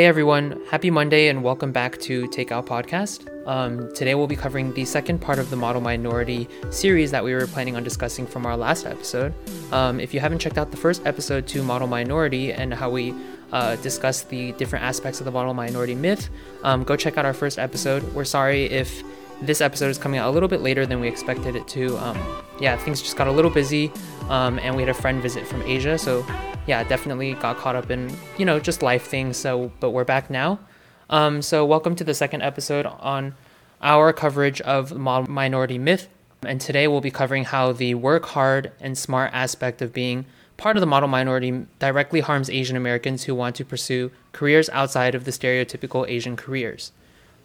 Hey everyone, happy Monday and welcome back to Takeout Podcast. Um, today we'll be covering the second part of the Model Minority series that we were planning on discussing from our last episode. Um, if you haven't checked out the first episode to Model Minority and how we uh, discuss the different aspects of the Model Minority myth, um, go check out our first episode. We're sorry if this episode is coming out a little bit later than we expected it to. Um, yeah, things just got a little busy, um, and we had a friend visit from Asia, so yeah, definitely got caught up in you know just life things. So, but we're back now. Um, so, welcome to the second episode on our coverage of the model minority myth, and today we'll be covering how the work hard and smart aspect of being part of the model minority directly harms Asian Americans who want to pursue careers outside of the stereotypical Asian careers.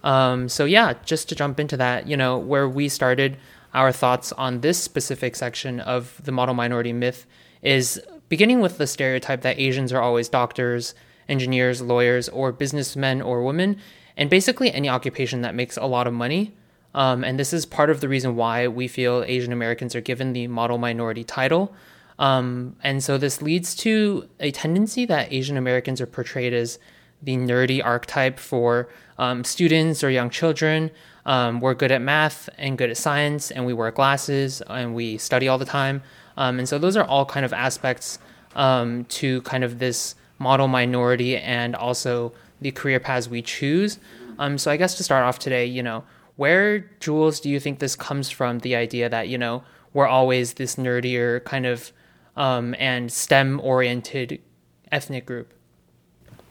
Um, so yeah, just to jump into that, you know, where we started our thoughts on this specific section of the model minority myth is beginning with the stereotype that Asians are always doctors, engineers, lawyers, or businessmen or women, and basically any occupation that makes a lot of money. Um, and this is part of the reason why we feel Asian Americans are given the model minority title. Um, and so this leads to a tendency that Asian Americans are portrayed as the nerdy archetype for um, students or young children. Um, we're good at math and good at science, and we wear glasses and we study all the time. Um, and so those are all kind of aspects um, to kind of this model minority and also the career paths we choose. Um, so I guess to start off today, you know, where Jules do you think this comes from? The idea that you know we're always this nerdier kind of um, and STEM oriented ethnic group.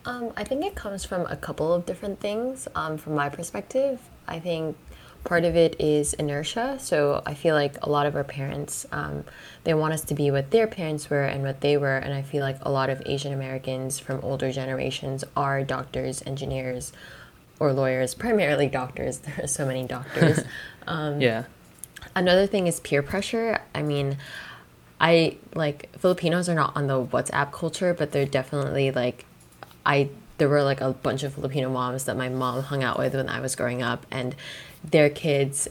Um, I think it comes from a couple of different things. Um, from my perspective, I think part of it is inertia. So I feel like a lot of our parents, um, they want us to be what their parents were and what they were. And I feel like a lot of Asian Americans from older generations are doctors, engineers, or lawyers, primarily doctors. There are so many doctors. Um, yeah. Another thing is peer pressure. I mean, I like Filipinos are not on the WhatsApp culture, but they're definitely like I there were like a bunch of Filipino moms that my mom hung out with when I was growing up, and their kids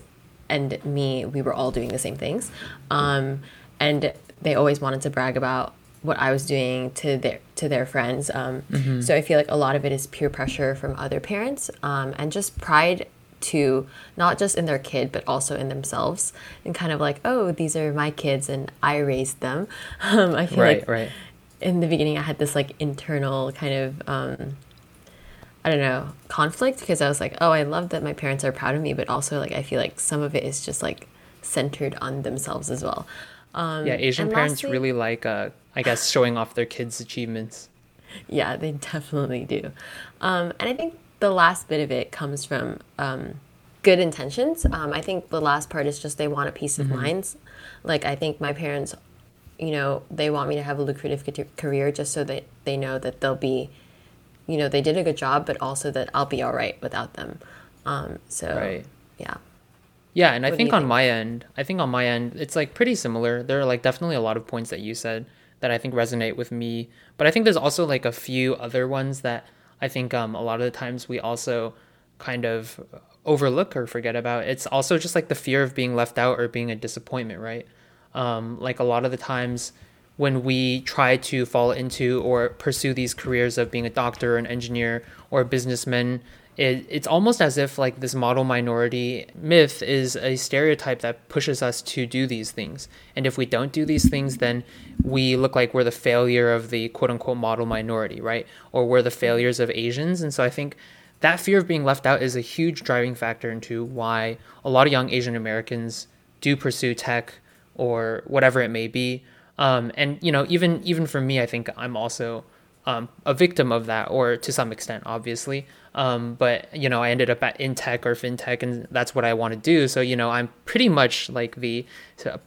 and me, we were all doing the same things. Um, and they always wanted to brag about what I was doing to their to their friends. Um, mm-hmm. So I feel like a lot of it is peer pressure from other parents um, and just pride to not just in their kid but also in themselves and kind of like oh these are my kids and I raised them. Um, I feel right, like right in the beginning, I had this like internal kind of, um, I don't know, conflict because I was like, oh, I love that my parents are proud of me, but also like I feel like some of it is just like centered on themselves as well. Um, yeah, Asian parents lastly, really like, uh, I guess, showing off their kids' achievements. Yeah, they definitely do. Um, and I think the last bit of it comes from um, good intentions. Um, I think the last part is just they want a peace of mm-hmm. mind. Like, I think my parents you know, they want me to have a lucrative career just so that they know that they'll be, you know, they did a good job, but also that I'll be all right without them. Um, so, right. yeah. Yeah, and what I think on think? my end, I think on my end, it's like pretty similar. There are like definitely a lot of points that you said that I think resonate with me, but I think there's also like a few other ones that I think um, a lot of the times we also kind of overlook or forget about. It's also just like the fear of being left out or being a disappointment, right? Um, like a lot of the times when we try to fall into or pursue these careers of being a doctor, or an engineer, or a businessman, it, it's almost as if like this model minority myth is a stereotype that pushes us to do these things. And if we don't do these things, then we look like we're the failure of the quote unquote model minority, right? Or we're the failures of Asians. And so I think that fear of being left out is a huge driving factor into why a lot of young Asian Americans do pursue tech or whatever it may be. Um, and you know, even even for me, I think I'm also um, a victim of that, or to some extent, obviously. Um, but you know, I ended up at InTech or FinTech, and that's what I want to do. So you know, I'm pretty much like the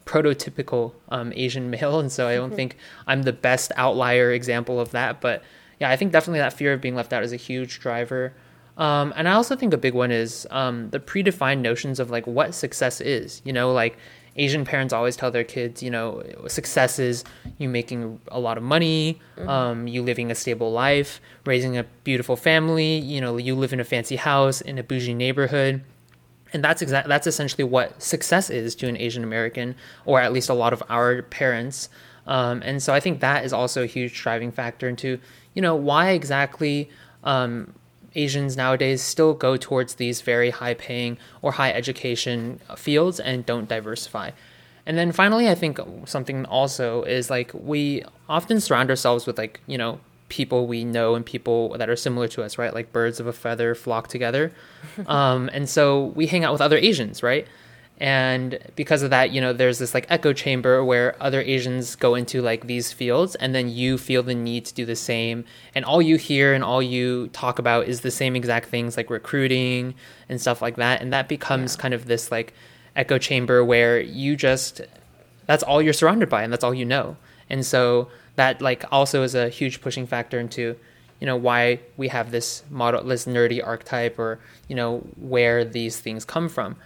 prototypical um, Asian male, and so I don't mm-hmm. think I'm the best outlier example of that. But yeah, I think definitely that fear of being left out is a huge driver. Um, and I also think a big one is um, the predefined notions of like what success is. You know, like Asian parents always tell their kids, you know, success is you making a lot of money, mm-hmm. um, you living a stable life, raising a beautiful family, you know, you live in a fancy house in a bougie neighborhood. And that's exactly that's essentially what success is to an Asian American, or at least a lot of our parents. Um, and so I think that is also a huge driving factor into, you know, why exactly um, Asians nowadays still go towards these very high paying or high education fields and don't diversify. And then finally, I think something also is like we often surround ourselves with like, you know, people we know and people that are similar to us, right? Like birds of a feather flock together. um, and so we hang out with other Asians, right? And because of that, you know, there's this like echo chamber where other Asians go into like these fields and then you feel the need to do the same. And all you hear and all you talk about is the same exact things like recruiting and stuff like that. And that becomes yeah. kind of this like echo chamber where you just, that's all you're surrounded by and that's all you know. And so that like also is a huge pushing factor into you know why we have this model this nerdy archetype or you know where these things come from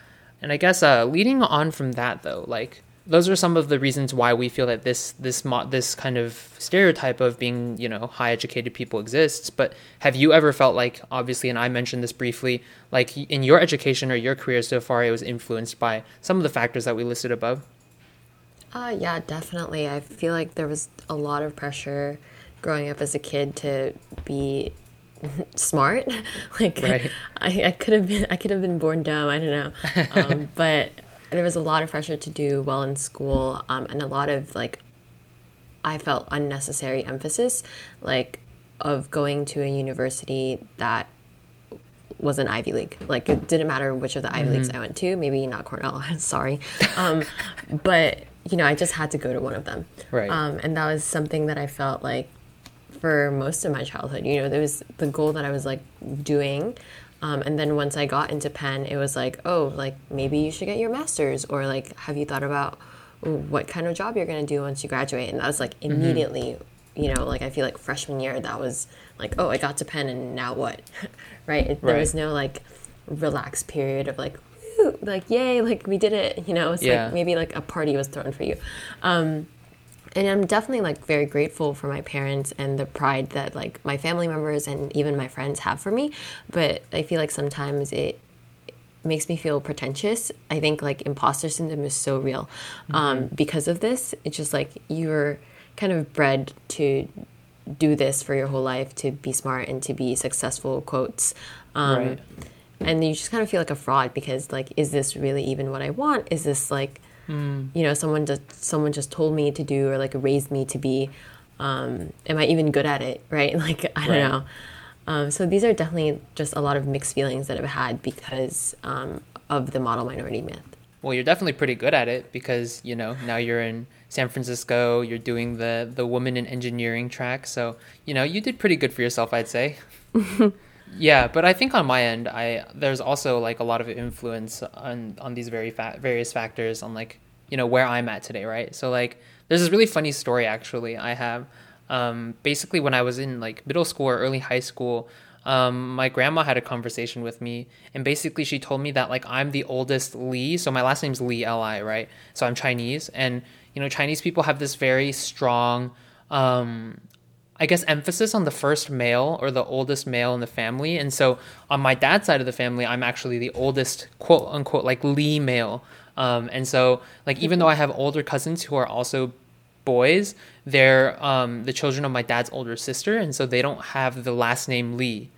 and i guess uh, leading on from that though like those are some of the reasons why we feel that this this mo- this kind of stereotype of being you know high educated people exists but have you ever felt like obviously and i mentioned this briefly like in your education or your career so far it was influenced by some of the factors that we listed above uh, yeah, definitely. I feel like there was a lot of pressure growing up as a kid to be smart. like right. I, I could have been I could have been born dumb. I don't know, um, but there was a lot of pressure to do well in school, um, and a lot of like I felt unnecessary emphasis, like of going to a university that was an Ivy League. Like it didn't matter which of the Ivy mm-hmm. Leagues I went to. Maybe not Cornell. Sorry, um, but you know, I just had to go to one of them. Right. Um, and that was something that I felt like for most of my childhood. You know, there was the goal that I was like doing. Um, and then once I got into Penn, it was like, oh, like maybe you should get your master's, or like, have you thought about what kind of job you're going to do once you graduate? And that was like mm-hmm. immediately, mm-hmm. you know, like I feel like freshman year, that was like, oh, I got to Penn, and now what? right? It, right? There was no like relaxed period of like, like yay like we did it you know it's yeah. like maybe like a party was thrown for you um, and i'm definitely like very grateful for my parents and the pride that like my family members and even my friends have for me. But i feel like sometimes it makes me feel pretentious. I think like imposter syndrome is so real um, mm-hmm. because of this. It's just like you're kind of bred to do this for your whole life to be smart and to be successful quotes um, right. and you just kind of feel like a fraud because like is this really even what i want? Is this like mm. you know someone just someone just told me to do or like raised me to be um, am i even good at it right? Like i don't know. Um, so these are definitely just a lot of mixed feelings that i've had because um, of the model minority myth. Well you're definitely pretty good at it because you know now you're in san francisco you're doing the the woman in engineering track. So you know you did pretty good for yourself i'd say Yeah, but I think on my end, I there's also like a lot of influence on on these very fa- various factors on like you know where I'm at today, right? So like there's this really funny story actually I have. Um, basically, when I was in like middle school or early high school, um, my grandma had a conversation with me, and basically she told me that like I'm the oldest Lee, so my last name's Lee L I, right? So I'm Chinese, and you know Chinese people have this very strong um, I guess, emphasis on the first male or the oldest male in the family. And so on my dad's side of the family, I'm actually the oldest, quote unquote, like Lee male. Um, and so, like, even though I have older cousins who are also boys, they're um, the children of my dad's older sister. And so they don't have the last name Lee.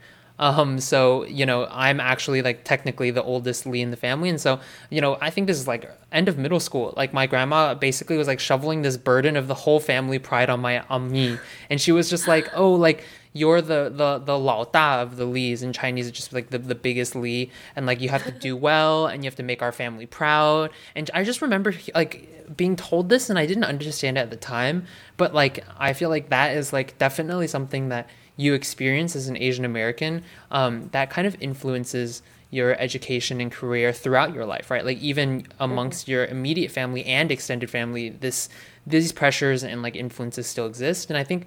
Um, so you know, I'm actually like technically the oldest Lee in the family, and so you know, I think this is like end of middle school. Like my grandma basically was like shoveling this burden of the whole family pride on my on me, and she was just like, oh, like you're the the the lao da of the Lees in Chinese, it's just like the, the biggest Lee, and like you have to do well, and you have to make our family proud. And I just remember like being told this, and I didn't understand it at the time, but like I feel like that is like definitely something that you experience as an Asian American, um, that kind of influences your education and career throughout your life, right? Like even amongst your immediate family and extended family, this these pressures and like influences still exist. And I think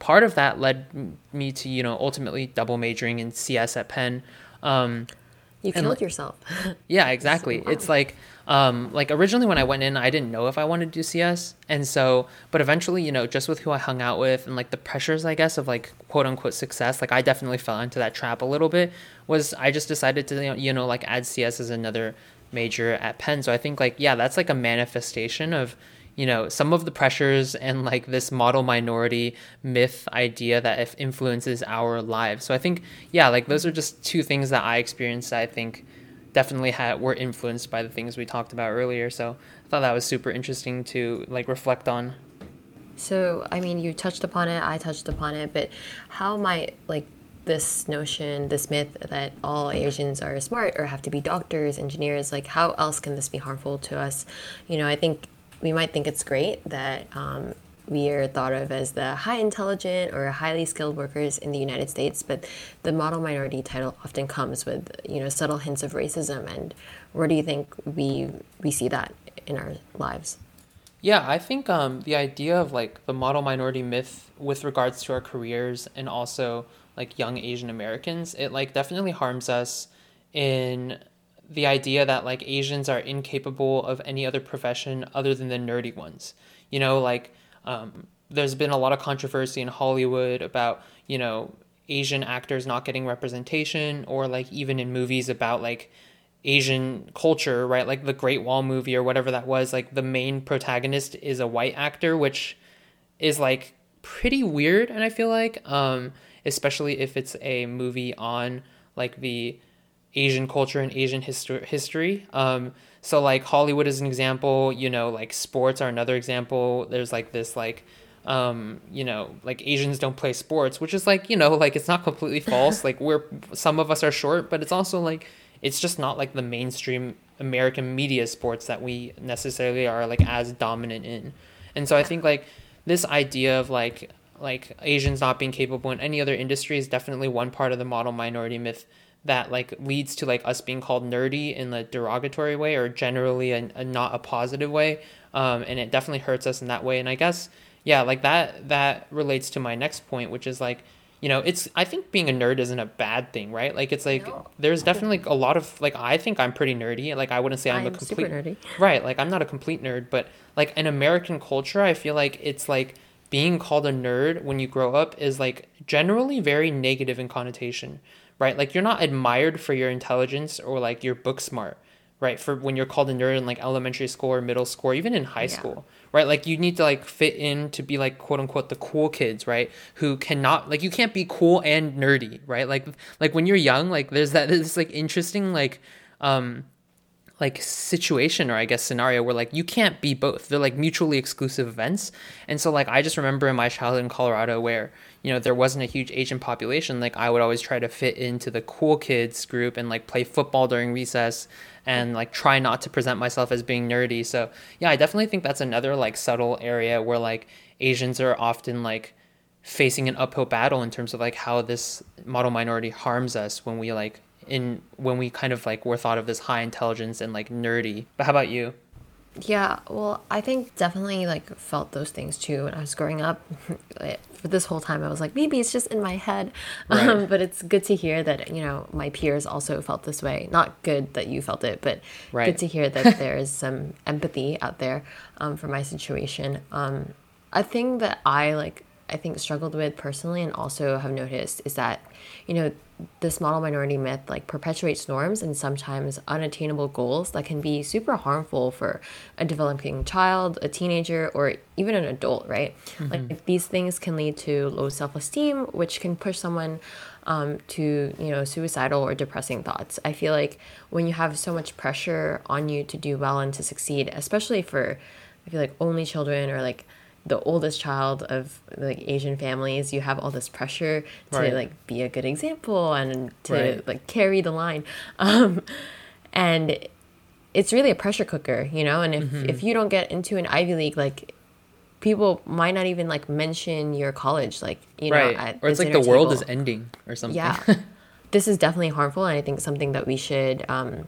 part of that led me to you know ultimately double majoring in CS at Penn. Um, you killed and, yourself. yeah, exactly. It's like um, like originally when I went in, I didn't know if I wanted to do CS, and so but eventually, you know, just with who I hung out with and like the pressures, I guess, of like quote unquote success, like I definitely fell into that trap a little bit. Was I just decided to you know like add CS as another major at Penn? So I think like yeah, that's like a manifestation of you know some of the pressures and like this model minority myth idea that influences our lives. So i think yeah like those are just two things that i experienced i think definitely had were influenced by the things we talked about earlier. So i thought that was super interesting to like reflect on. So i mean you touched upon it i touched upon it but how might like this notion, this myth that all Asians are smart or have to be doctors, engineers, like how else can this be harmful to us? You know, I think we might think it's great that um, we are thought of as the high intelligent or highly skilled workers in the United States, but the model minority title often comes with you know subtle hints of racism. And where do you think we we see that in our lives? Yeah, I think um, the idea of like the model minority myth with regards to our careers and also like young Asian Americans, it like definitely harms us in the idea that like Asians are incapable of any other profession other than the nerdy ones. You know, like um, there's been a lot of controversy in Hollywood about you know Asian actors not getting representation, or like even in movies about like Asian culture, right? Like the Great Wall movie or whatever that was. Like the main protagonist is a white actor, which is like pretty weird, and I feel like, um, especially if it's a movie on like the Asian culture and Asian history. history. Um, so like Hollywood is an example, you know, like sports are another example. There's like this like um, you know, like Asians don't play sports, which is like, you know, like it's not completely false. like we're some of us are short, but it's also like it's just not like the mainstream American media sports that we necessarily are like as dominant in. And so I think like this idea of like like Asians not being capable in any other industry is definitely one part of the model minority myth that like leads to like us being called nerdy in a derogatory way or generally a, a not a positive way. Um, and it definitely hurts us in that way. And i guess yeah like that that relates to my next point which is like you know it's i think being a nerd isn't a bad thing right? Like it's like no. there's definitely a lot of like i think i'm pretty nerdy. Like i wouldn't say i'm, I'm a complete nerdy. Right. Like i'm not a complete nerd but like in american culture i feel like it's like being called a nerd when you grow up is like generally very negative in connotation right? Like you're not admired for your intelligence or like your book smart, right? For when you're called a nerd in like elementary school or middle school, or even in high yeah. school, right? Like you need to like fit in to be like quote unquote the cool kids, right? Who cannot like you can't be cool and nerdy, right? Like like when you're young, like there's that this like interesting like um like situation or I guess scenario where like you can't be both. They're like mutually exclusive events. And so like I just remember in my childhood in Colorado where, you know, there wasn't a huge Asian population, like I would always try to fit into the cool kids group and like play football during recess and like try not to present myself as being nerdy. So, yeah, I definitely think that's another like subtle area where like Asians are often like facing an uphill battle in terms of like how this model minority harms us when we like in when we kind of like were thought of as high intelligence and like nerdy. But how about you? Yeah, well, I think definitely like felt those things too when I was growing up. For this whole time, I was like, maybe it's just in my head. Right. Um, but it's good to hear that you know my peers also felt this way. Not good that you felt it, but right. good to hear that there is some empathy out there um, for my situation. Um, a thing that I like, I think struggled with personally, and also have noticed is that you know this model minority myth like perpetuates norms and sometimes unattainable goals that can be super harmful for a developing child, a teenager, or even an adult, right? Mm-hmm. Like these things can lead to low self-esteem, which can push someone um, to you know suicidal or depressing thoughts. I feel like when you have so much pressure on you to do well and to succeed, especially for I feel like only children or like the oldest child of like Asian families, you have all this pressure to right. like be a good example and to right. like carry the line. Um, and it's really a pressure cooker, you know, and if, mm-hmm. if you don't get into an Ivy League, like people might not even like mention your college, like, you right. know, or it's like the world table. is ending or something. Yeah. this is definitely harmful. And I think something that we should, um,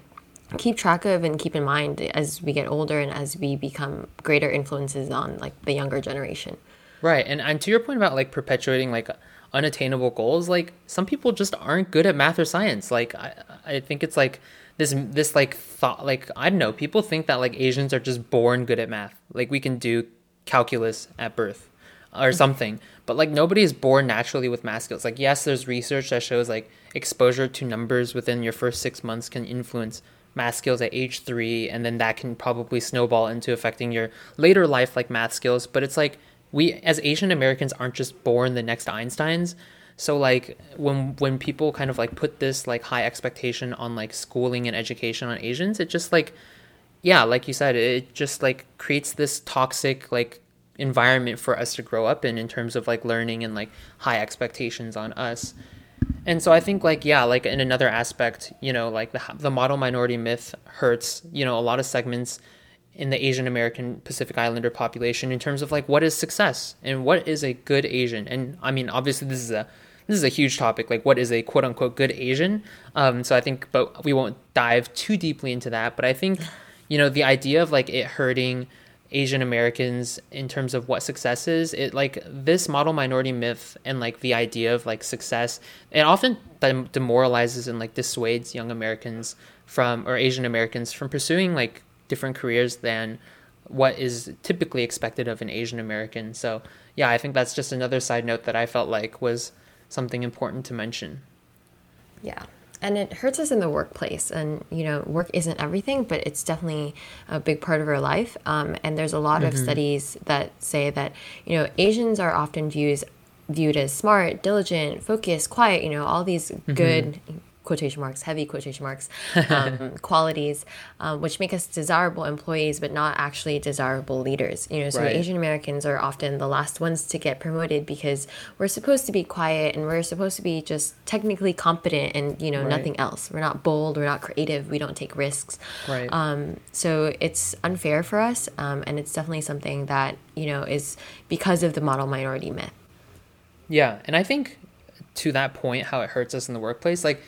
keep track of and keep in mind as we get older and as we become greater influences on like the younger generation. Right and and to your point about like perpetuating like unattainable goals like some people just aren't good at math or science. Like i i think it's like this this like thought like i don't know people think that like asians are just born good at math. Like we can do calculus at birth or mm-hmm. something. But like nobody is born naturally with math skills. Like yes there's research that shows like exposure to numbers within your first six months can influence math skills at age three, and then that can probably snowball into affecting your later life, like math skills. But it's like we, as Asian Americans, aren't just born the next Einsteins. So like when when people kind of like put this like high expectation on like schooling and education on Asians, it just like yeah, like you said, it just like creates this toxic like environment for us to grow up in in terms of like learning and like high expectations on us. And so I think like yeah, like in another aspect, you know, like the the model minority myth hurts, you know, a lot of segments in the Asian American Pacific Islander population in terms of like what is success and what is a good Asian. And I mean, obviously this is a this is a huge topic like what is a quote unquote good Asian. Um, so I think, but we won't dive too deeply into that. But I think you know the idea of like it hurting Asian Americans in terms of what success is. It like this model minority myth and like the idea of like success. It often demoralizes and like dissuades young Americans from or Asian Americans from pursuing like different careers than what is typically expected of an Asian American. So yeah, I think that's just another side note that I felt like was something important to mention. Yeah and it hurts us in the workplace and you know work isn't everything but it's definitely a big part of our life um, and there's a lot mm-hmm. of studies that say that you know asians are often viewed viewed as smart diligent focused quiet you know all these mm-hmm. good quotation marks, heavy quotation marks, um, qualities, um, which make us desirable employees, but not actually desirable leaders. You know, so right. Asian Americans are often the last ones to get promoted because we're supposed to be quiet and we're supposed to be just technically competent and you know right. nothing else. We're not bold, we're not creative, we don't take risks. Right. Um, so it's unfair for us, um, and it's definitely something that you know is because of the model minority myth. Yeah, and I think to that point, how it hurts us in the workplace, like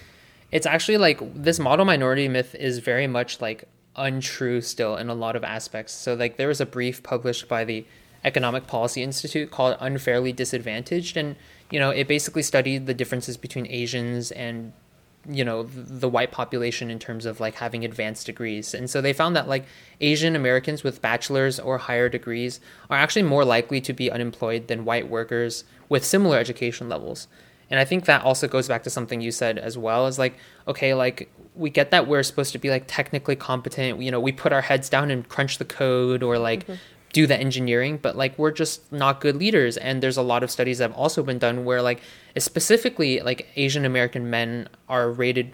it's actually like this model minority myth is very much like untrue still in a lot of aspects. So like there was a brief published by the Economic Policy Institute called Unfairly Disadvantaged. And you know, it basically studied the differences between Asians and you know the white population in terms of like having advanced degrees. And so they found that like asian americans with bachelor's or higher degrees are actually more likely to be unemployed than white workers with similar education levels and I think that also goes back to something you said as well as like, okay, like we get that we're supposed to be like technically competent, you know, we put our heads down and crunch the code or like mm-hmm. do the engineering, but like we're just not good leaders. And there's a lot of studies that have also been done where like specifically like Asian American men are rated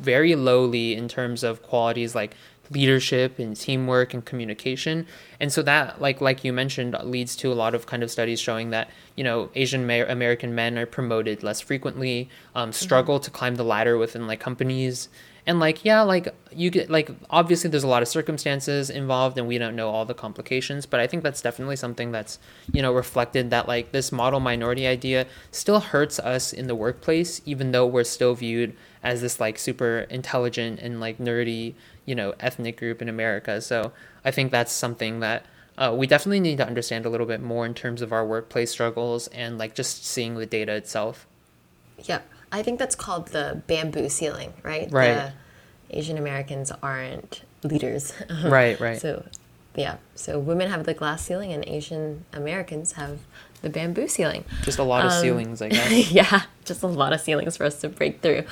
very lowly in terms of qualities like leadership and teamwork and communication and so that like like you mentioned leads to a lot of kind of studies showing that you know asian american men are promoted less frequently um, struggle mm-hmm. to climb the ladder within like companies and like yeah like you get like obviously there's a lot of circumstances involved and we don't know all the complications but i think that's definitely something that's you know reflected that like this model minority idea still hurts us in the workplace even though we're still viewed as this like super intelligent and like nerdy you know ethnic group in america so i think that's something that uh, we definitely need to understand a little bit more in terms of our workplace struggles and like just seeing the data itself yeah I think that's called the bamboo ceiling, right? Right. The Asian Americans aren't leaders. right, right. So, yeah. So women have the glass ceiling, and Asian Americans have the bamboo ceiling. Just a lot of um, ceilings, I guess. yeah, just a lot of ceilings for us to break through.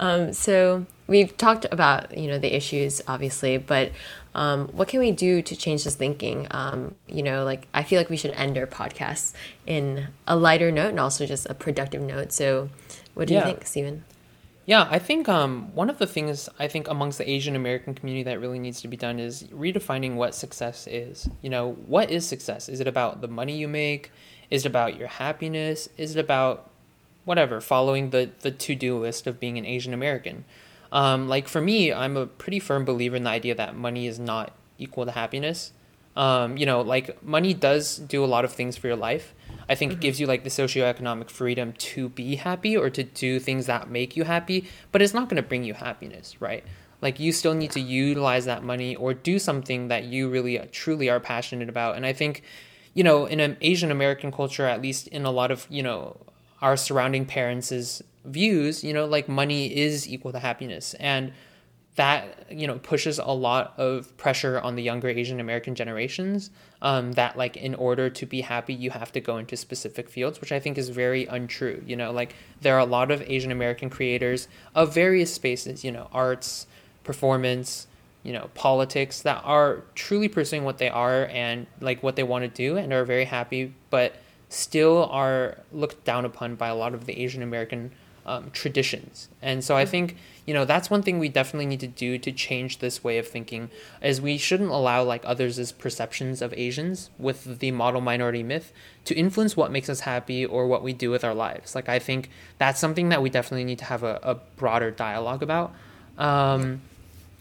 Um, so we've talked about you know the issues, obviously, but um, what can we do to change this thinking? Um, you know, like I feel like we should end our podcast in a lighter note and also just a productive note. So what do yeah. you think, Stephen? Yeah, I think um, one of the things I think amongst the Asian American community that really needs to be done is redefining what success is. You know, what is success? Is it about the money you make? Is it about your happiness? Is it about whatever, following the, the to do list of being an Asian American? Um, like for me, I'm a pretty firm believer in the idea that money is not equal to happiness. Um, you know, like money does do a lot of things for your life, I think mm-hmm. it gives you like the socioeconomic freedom to be happy or to do things that make you happy, but it's not going to bring you happiness, right? Like you still need to utilize that money or do something that you really uh, truly are passionate about. And I think, you know, in an Asian American culture, at least in a lot of, you know, our surrounding parents' views, you know, like money is equal to happiness. And that you know pushes a lot of pressure on the younger Asian American generations. Um, that like in order to be happy, you have to go into specific fields, which I think is very untrue. You know, like there are a lot of Asian American creators of various spaces. You know, arts, performance, you know, politics that are truly pursuing what they are and like what they want to do and are very happy, but still are looked down upon by a lot of the Asian American um, traditions. And so I mm-hmm. think you know that's one thing we definitely need to do to change this way of thinking is we shouldn't allow like others' perceptions of Asians with the model minority myth to influence what makes us happy or what we do with our lives. Like I think that's something that we definitely need to have a, a broader dialogue about. Um,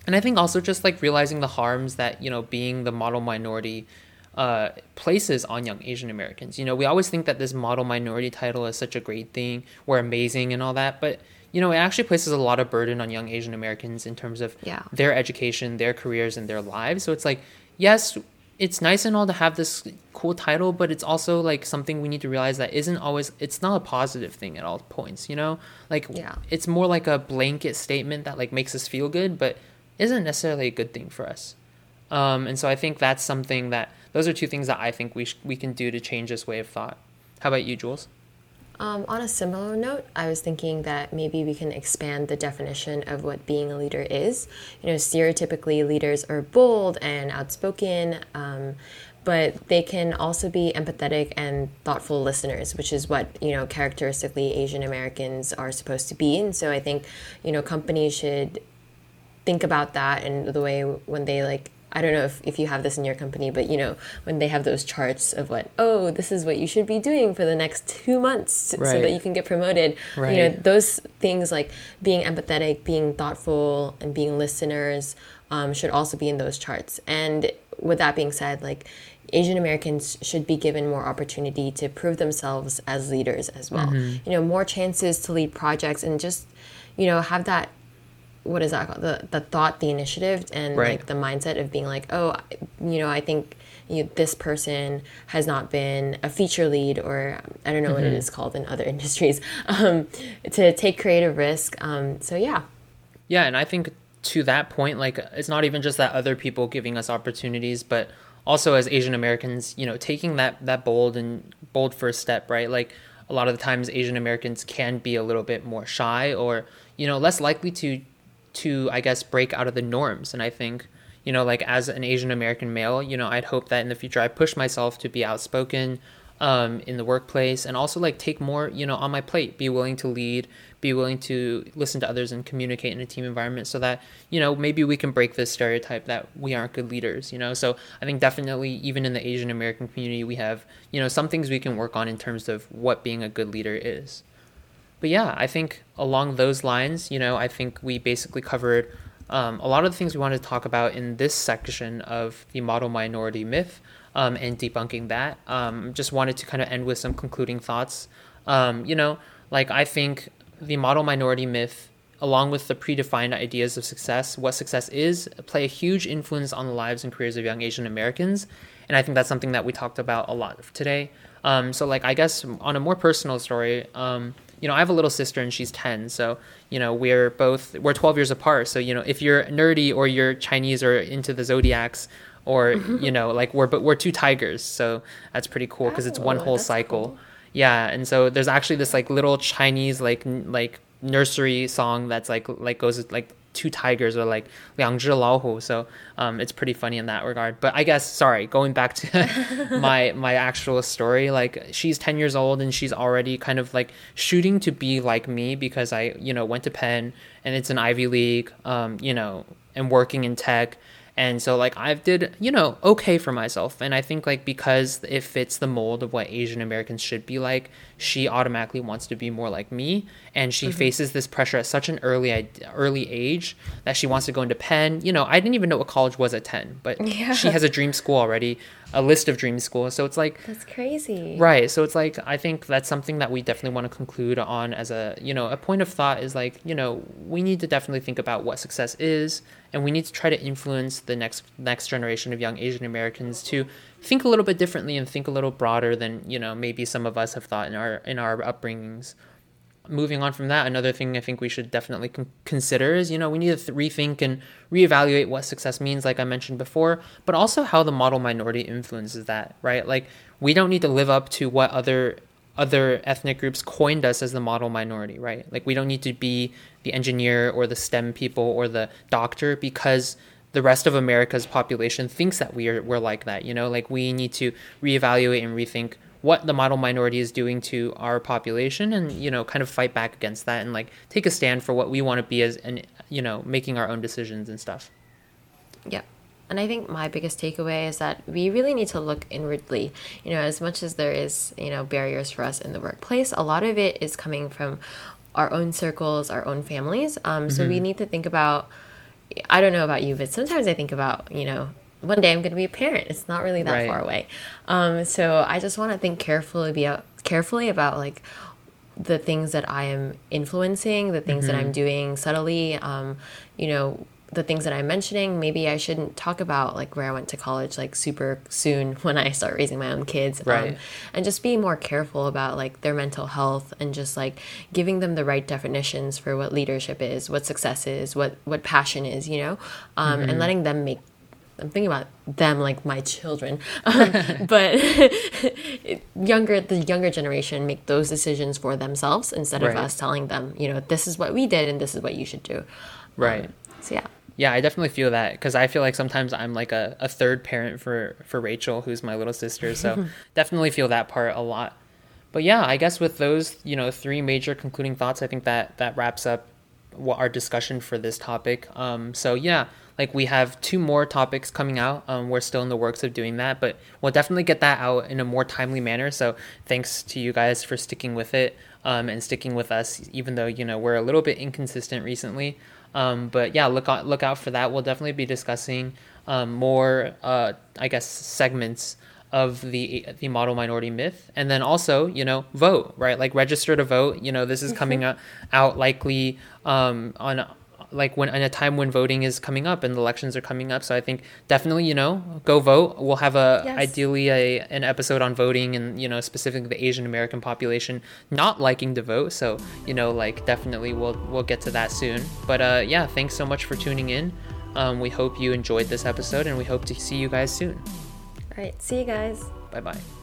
and I think also just like realizing the harms that you know being the model minority uh, places on young Asian Americans. You know, we always think that this model minority title is such a great thing, we're amazing and all that, but you know, it actually places a lot of burden on young Asian Americans in terms of yeah. their education, their careers, and their lives. So it's like, yes, it's nice and all to have this cool title, but it's also like something we need to realize that isn't always it's not a positive thing at all points, you know? Like yeah. it's more like a blanket statement that like makes us feel good, but isn't necessarily a good thing for us. Um, and so I think that's something that those are two things that I think we sh- we can do to change this way of thought. How about you, Jules? Um, on a similar note, I was thinking that maybe we can expand the definition of what being a leader is. You know, stereotypically, leaders are bold and outspoken, um, but they can also be empathetic and thoughtful listeners, which is what, you know, characteristically Asian Americans are supposed to be. And so I think, you know, companies should think about that and the way when they like I don't know if, if you have this in your company, but you know, when they have those charts of what, oh, this is what you should be doing for the next two months right. so that you can get promoted. Right. You know, those things like being empathetic, being thoughtful, and being listeners um, should also be in those charts. And with that being said, like Asian Americans should be given more opportunity to prove themselves as leaders as well. Mm-hmm. You know, more chances to lead projects and just, you know, have that what is that called? The the thought, the initiative, and right. like the mindset of being like, oh, you know, I think you know, this person has not been a feature lead, or I don't know mm-hmm. what it mm-hmm. called in other industries, um, to take creative risk. Um, so yeah. Yeah, and I think to that point, like it's not even just that other people giving us opportunities, but also as Asian Americans, you know, taking that that bold and bold first step, right? Like a lot of the times Asian Americans can be a little bit more shy or you know less likely to to I guess break out of the norms. And I think you know like as an Asian American male, you know I'd hope that in the future I push myself to be outspoken um, in the workplace and also like take more you know on my plate, be willing to lead, be willing to listen to others and communicate in a team environment so that you know maybe we can break this stereotype that we aren't good leaders you know so i think definitely even in the asian american community we have you know some things we can work on in terms of what being a good leader is but yeah, I think along those lines, you know, I think we basically covered um, a lot of the things we wanted to talk about in this section of the model minority myth um, and debunking that. Um, just wanted to kind of end with some concluding thoughts. Um, you know, like I think the model minority myth, along with the predefined ideas of success, what success is, play a huge influence on the lives and careers of young Asian Americans. And I think that's something that we talked about a lot today. Um, so, like, I guess on a more personal story, um, you know, I have a little sister and she's 10. So, you know, we're both, we're 12 years apart. So, you know, if you're nerdy or you're Chinese or into the zodiacs, or, you know, like we're, but we're two tigers. So that's pretty cool because it's one oh, whole cycle. Cool. Yeah. And so there's actually this like little Chinese, like, like nursery song that's like, like goes like two tigers or like 两只老虎 so um, it's pretty funny in that regard but i guess sorry going back to my my actual story like she's 10 years old and she's already kind of like shooting to be like me because i you know went to penn and it's an ivy league um, you know and working in tech and so like I've did you know okay for myself and i think like because it fits the mold of what asian americans should be like she automatically wants to be more like me and she mm-hmm. faces this pressure at such an early early age that she wants to go into penn you know i didn't even know what college was at 10 but yeah. she has a dream school already a list of dream schools so it's like that's crazy. Right. So it's like i think that's something that we definitely want to conclude on as a you know a point of thought is like you know we need to definitely think about what success is and we need to try to influence the next next generation of young Asian Americans to think a little bit differently and think a little broader than you know maybe some of us have thought in our in our upbringings. Moving on from that, another thing I think we should definitely con- consider is you know we need to th- rethink and reevaluate what success means, like I mentioned before, but also how the model minority influences that, right? Like we don't need to live up to what other other ethnic groups coined us as the model minority, right? Like we don't need to be the engineer or the STEM people or the doctor because the rest of America's population thinks that we are we're like that. You know, like we need to reevaluate and rethink what the model minority is doing to our population and you know kind of fight back against that and like take a stand for what we want to be as and you know making our own decisions and stuff Yep. And I think my biggest takeaway is that we really need to look inwardly. You know, as much as there is, you know, barriers for us in the workplace, a lot of it is coming from our own circles, our own families. Um, So we need to think about, I don't know about you, but sometimes I think about, you know, one day I'm going to be a parent. It's not really that Right. far away. Um, so I just want to think carefully, be carefully about like the things that I am influencing, the things that I'm doing subtly, um, you know, the things that I'm mentioning. Maybe I shouldn't talk about like where I went to college like super soon when I start raising my own kids. Right. Um, and just be more careful about like their mental health and just like giving them the right definitions for what leadership is, what success is, what what passion is, you know, um, and letting them make. I'm thinking about them like my children, um, but younger the younger generation make those decisions for themselves instead of Right. us telling them, you know, this is what we did and this is what you should do. right So yeah, Yeah, I definitely feel that because I feel like sometimes I'm like a, a third parent for for Rachel, who's my little sister. So definitely feel that part a lot. But yeah, I guess with those you know three major concluding thoughts, I think that that wraps up what our discussion for this topic. Um, so yeah, like we have two more topics coming out. Um, we're still in the works of doing that, but we'll definitely get that out in a more timely manner. So thanks to you guys for sticking with it um, and sticking with us, even though you know we're a little bit inconsistent recently. Um, but yeah, look out look out for that. We'll definitely be discussing um, more, uh, I guess, segments of the the model minority myth, and then also you know vote right, like register to vote. You know this is coming out, out likely um, on like when in a time when voting is coming up and the elections are coming up. So I think definitely you know go vote. We'll have a Yes. ideally a an episode on voting and you know specifically the Asian American population not liking to vote. So you know like definitely we'll we'll get to that soon. But uh, yeah, thanks so much for tuning in. Um, we hope you enjoyed this episode and we hope to see you guys soon. all right, see you guys. Bye bye.